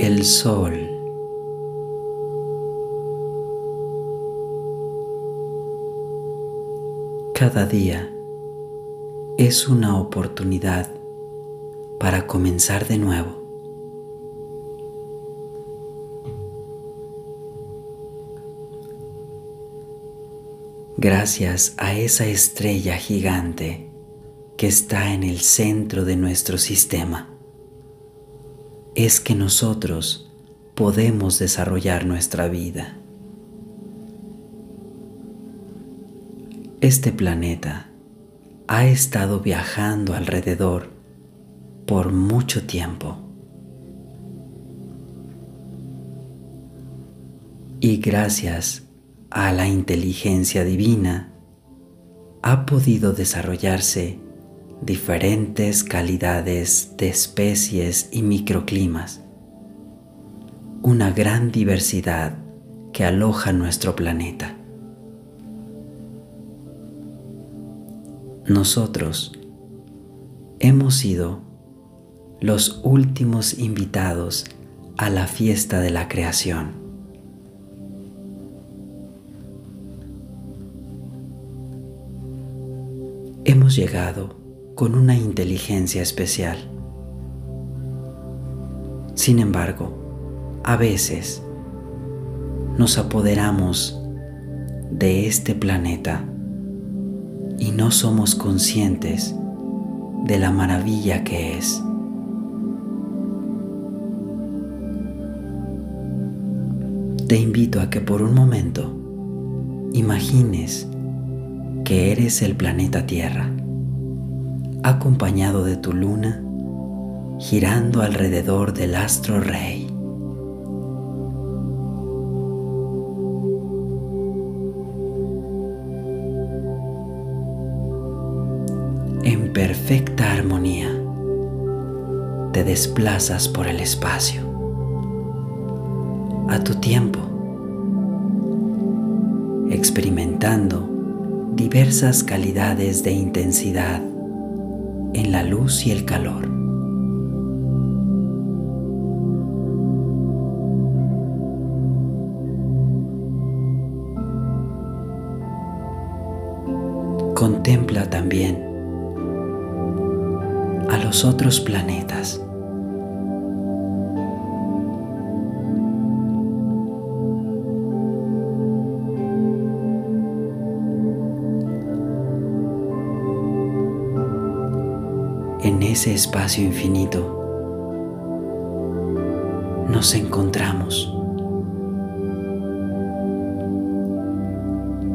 El sol cada día es una oportunidad para comenzar de nuevo. Gracias a esa estrella gigante que está en el centro de nuestro sistema, es que nosotros podemos desarrollar nuestra vida. Este planeta ha estado viajando alrededor por mucho tiempo. Y gracias a la inteligencia divina ha podido desarrollarse diferentes calidades de especies y microclimas, una gran diversidad que aloja nuestro planeta. Nosotros hemos sido los últimos invitados a la fiesta de la creación. Hemos llegado con una inteligencia especial. Sin embargo, a veces nos apoderamos de este planeta y no somos conscientes de la maravilla que es. Te invito a que por un momento imagines que eres el planeta Tierra, acompañado de tu luna, girando alrededor del astro rey. perfecta armonía, te desplazas por el espacio, a tu tiempo, experimentando diversas calidades de intensidad en la luz y el calor. Contempla también a los otros planetas. En ese espacio infinito nos encontramos.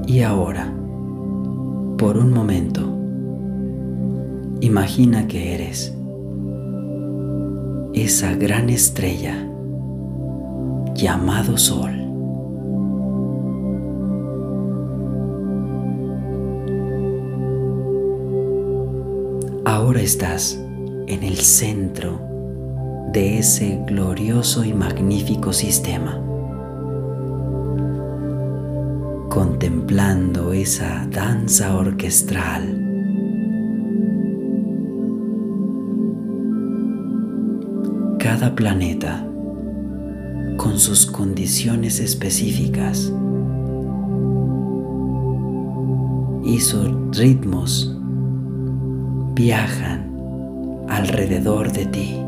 Y ahora, por un momento, Imagina que eres esa gran estrella llamado Sol. Ahora estás en el centro de ese glorioso y magnífico sistema, contemplando esa danza orquestral. Cada planeta con sus condiciones específicas y sus ritmos viajan alrededor de ti.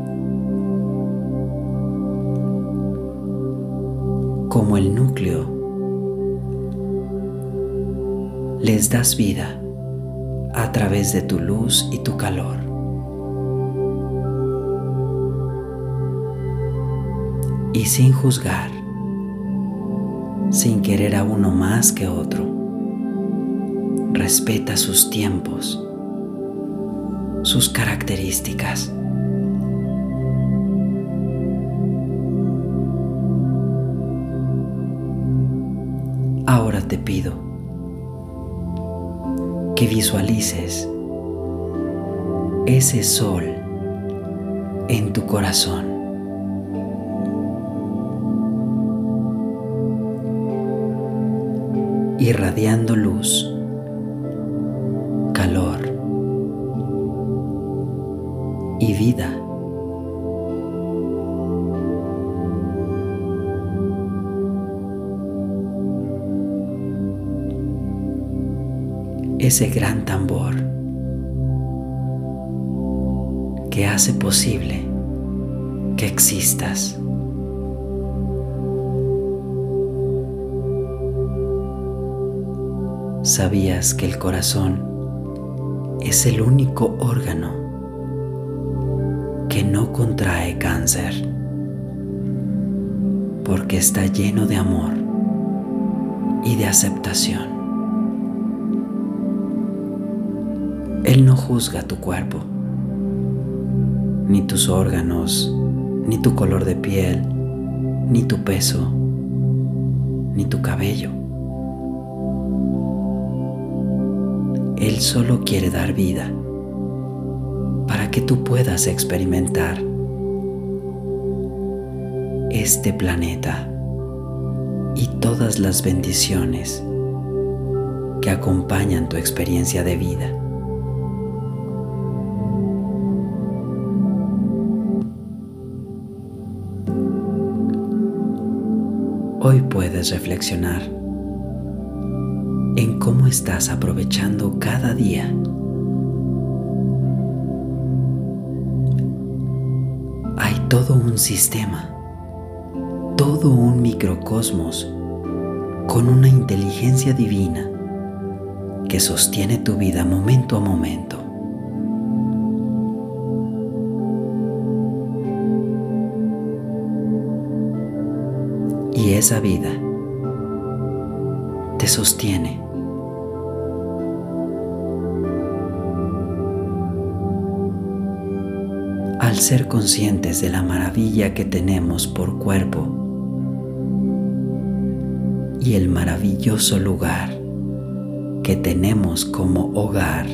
Como el núcleo, les das vida a través de tu luz y tu calor. y sin juzgar, sin querer a uno más que otro. Respeta sus tiempos, sus características. Ahora te pido que visualices ese sol en tu corazón. irradiando luz, vida. Ese gran tambor que hace posible que existas. ¿Sabías que el corazón es el único órgano que no contrae cáncer? Porque está lleno de amor y de aceptación. Él no juzga tu cuerpo, ni tus órganos, ni tu color de piel, ni tu peso, ni tu cabello. Él solo quiere dar vida para que tú puedas experimentar este planeta y todas las bendiciones que acompañan tu experiencia de vida. Hoy puedes reflexionar en cómo estás aprovechando cada día. Todo un sistema, todo un microcosmos con una inteligencia divina que sostiene tu vida momento a momento. Y esa vida te sostiene. Al ser conscientes de la maravilla que tenemos por cuerpo y el maravilloso lugar que tenemos como hogar,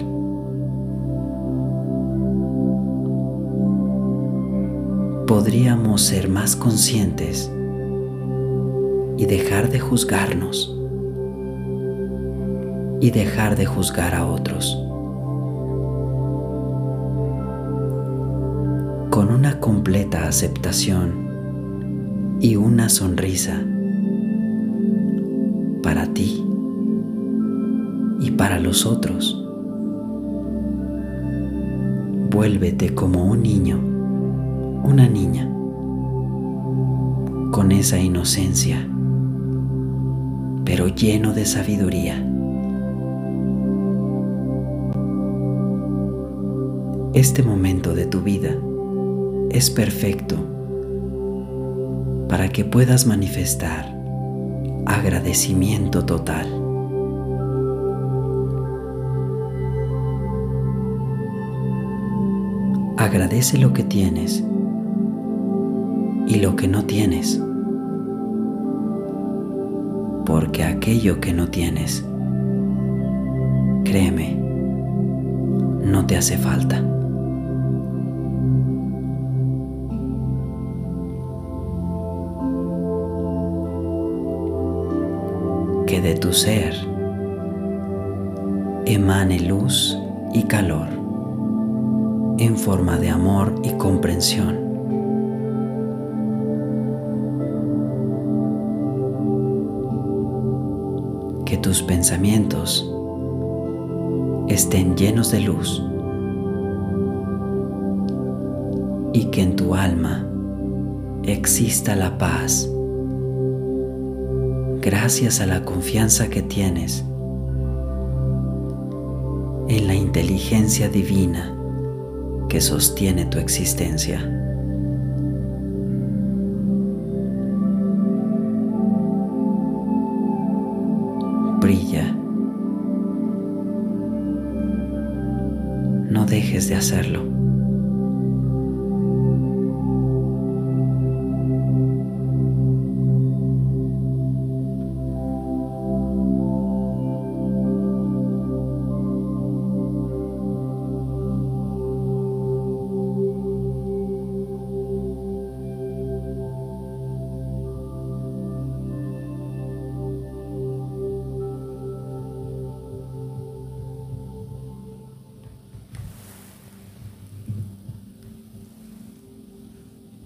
podríamos ser más conscientes y dejar de juzgarnos y dejar de juzgar a otros. Con una completa aceptación y una sonrisa para ti y para los otros. Vuélvete como un niño, una niña, con esa inocencia pero lleno de sabiduría. Este momento de tu vida es perfecto para que puedas manifestar agradecimiento total. Agradece lo que tienes y lo que no tienes porque aquello que no tienes, créeme, no te hace falta. Que de tu ser emane luz y calor en forma de amor y comprensión. Que tus pensamientos estén llenos de luz y que en tu alma exista la paz gracias a la confianza que tienes en la inteligencia divina que sostiene tu existencia. brilla. No dejes de hacerlo.